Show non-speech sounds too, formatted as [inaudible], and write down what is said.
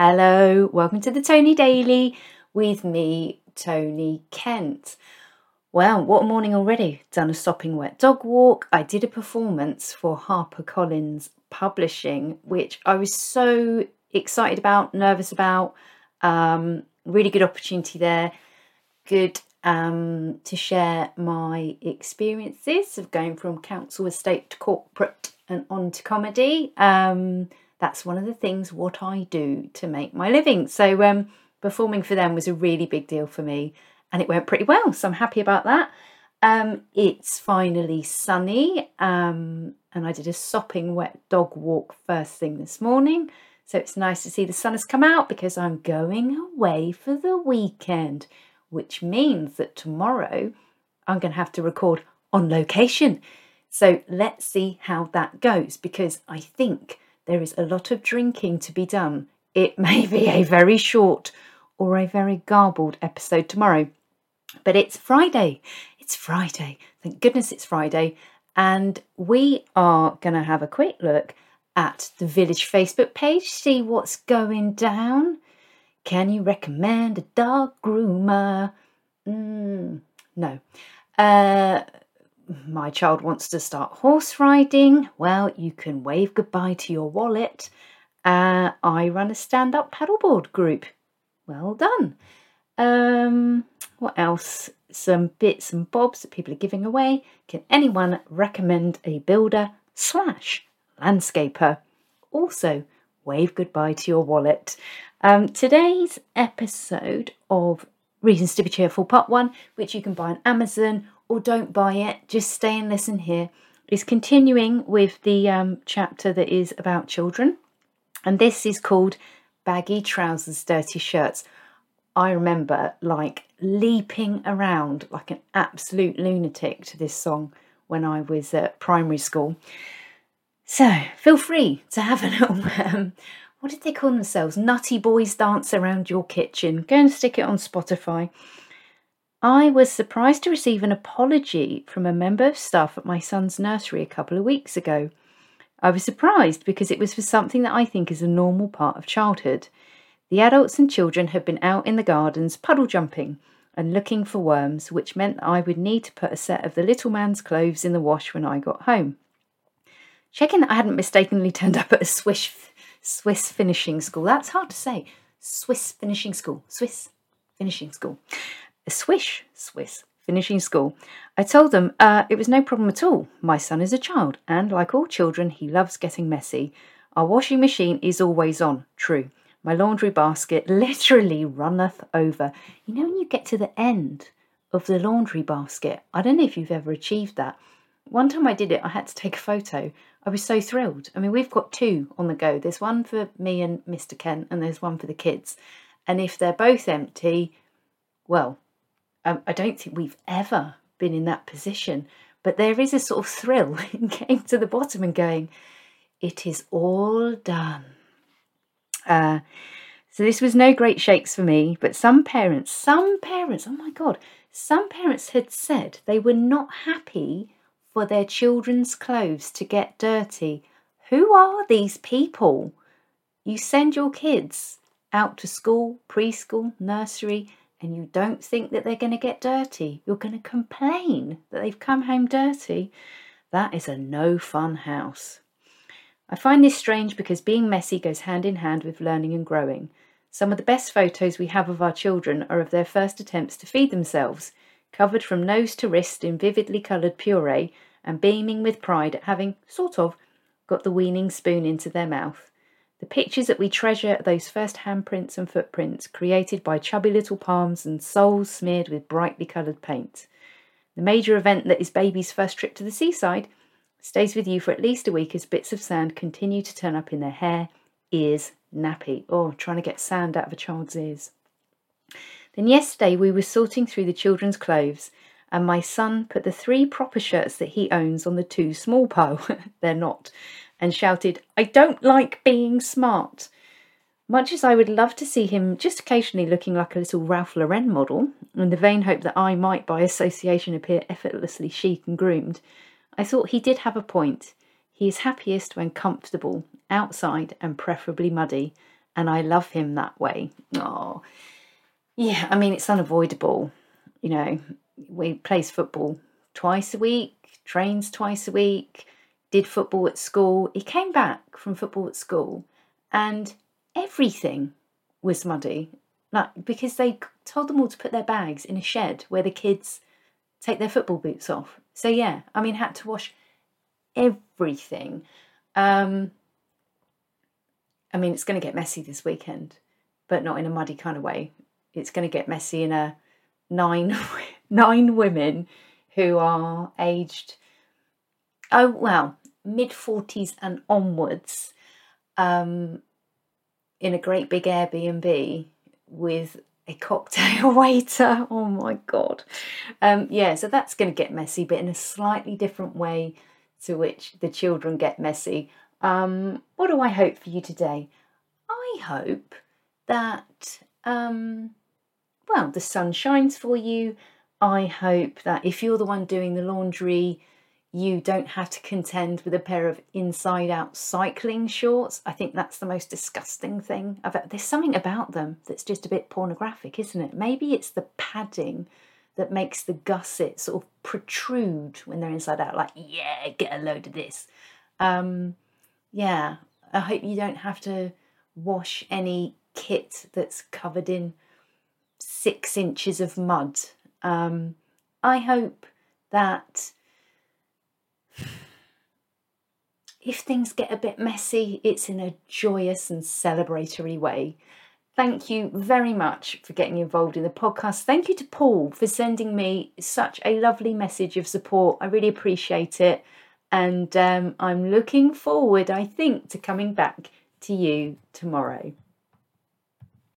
Hello, welcome to the Tony Daily with me, Tony Kent. Well, what a morning already. Done a sopping wet dog walk. I did a performance for HarperCollins Publishing, which I was so excited about, nervous about. Um, really good opportunity there. Good um, to share my experiences of going from council estate to corporate and on to comedy. Um, that's one of the things what I do to make my living. So um, performing for them was a really big deal for me, and it went pretty well. So I'm happy about that. Um, it's finally sunny, um, and I did a sopping wet dog walk first thing this morning. So it's nice to see the sun has come out because I'm going away for the weekend, which means that tomorrow I'm going to have to record on location. So let's see how that goes because I think there is a lot of drinking to be done. It [laughs] may be a very short or a very garbled episode tomorrow, but it's Friday. It's Friday. Thank goodness it's Friday. And we are going to have a quick look at the Village Facebook page, see what's going down. Can you recommend a dog groomer? Mm, no. Uh, my child wants to start horse riding, well, you can wave goodbye to your wallet. Uh, I run a stand up paddleboard group. Well done. Um, what else? Some bits and bobs that people are giving away. Can anyone recommend a builder slash landscaper? Also, wave goodbye to your wallet. Um, today's episode of Reasons to Be Cheerful, Part 1, which you can buy on Amazon or don't buy it, just stay and listen here, is continuing with the um, chapter that is about children. And this is called Baggy Trousers, Dirty Shirts. I remember like leaping around like an absolute lunatic to this song when I was at primary school. So feel free to have a [laughs] little, um, what did they call themselves? Nutty Boys Dance Around Your Kitchen. Go and stick it on Spotify. I was surprised to receive an apology from a member of staff at my son's nursery a couple of weeks ago. I was surprised because it was for something that I think is a normal part of childhood. The adults and children had been out in the gardens puddle jumping and looking for worms, which meant that I would need to put a set of the little man's clothes in the wash when I got home. Checking that I hadn't mistakenly turned up at a Swiss, Swiss finishing school. That's hard to say. Swiss finishing school. Swiss finishing school a swish Swiss finishing school. I told them uh, it was no problem at all. My son is a child, and like all children, he loves getting messy. Our washing machine is always on, true. My laundry basket [laughs] literally runneth over. You know, when you get to the end of the laundry basket, I don't know if you've ever achieved that. One time I did it, I had to take a photo. I was so thrilled. I mean, we've got two on the go. There's one for me and Mr. Kent, and there's one for the kids. And if they're both empty, well, um, I don't think we've ever been in that position, but there is a sort of thrill [laughs] in getting to the bottom and going, it is all done. Uh, so this was no great shakes for me, but some parents, some parents, oh my God, some parents had said they were not happy for their children's clothes to get dirty. Who are these people? You send your kids out to school, preschool, nursery, and you don't think that they're going to get dirty, you're going to complain that they've come home dirty, that is a no fun house. I find this strange because being messy goes hand in hand with learning and growing. Some of the best photos we have of our children are of their first attempts to feed themselves, covered from nose to wrist in vividly coloured puree and beaming with pride at having, sort of, got the weaning spoon into their mouth. The pictures that we treasure are those first handprints and footprints created by chubby little palms and soles smeared with brightly coloured paint. The major event that is baby's first trip to the seaside stays with you for at least a week as bits of sand continue to turn up in their hair, ears, nappy. Oh, trying to get sand out of a child's ears. Then yesterday we were sorting through the children's clothes and my son put the three proper shirts that he owns on the two small pile. [laughs] They're not and shouted, I don't like being smart. Much as I would love to see him just occasionally looking like a little Ralph Lauren model, in the vain hope that I might by association appear effortlessly chic and groomed, I thought he did have a point. He is happiest when comfortable, outside and preferably muddy, and I love him that way. Oh, yeah, I mean, it's unavoidable. You know, we plays football twice a week, trains twice a week, did football at school. He came back from football at school and everything was muddy. Like because they told them all to put their bags in a shed where the kids take their football boots off. So yeah, I mean had to wash everything. Um I mean it's gonna get messy this weekend, but not in a muddy kind of way. It's gonna get messy in a nine [laughs] nine women who are aged oh well mid 40s and onwards um, in a great big Airbnb with a cocktail [laughs] waiter. Oh my god. Um, yeah, so that's going to get messy, but in a slightly different way to which the children get messy. Um, what do I hope for you today? I hope that, um, well, the sun shines for you. I hope that if you're the one doing the laundry, you don't have to contend with a pair of inside out cycling shorts. I think that's the most disgusting thing. There's something about them that's just a bit pornographic, isn't it? Maybe it's the padding that makes the gusset sort of protrude when they're inside out, like, yeah, get a load of this. Um, yeah, I hope you don't have to wash any kit that's covered in six inches of mud. Um, I hope that if things get a bit messy, it's in a joyous and celebratory way. Thank you very much for getting involved in the podcast. Thank you to Paul for sending me such a lovely message of support. I really appreciate it. And um, I'm looking forward, I think, to coming back to you tomorrow.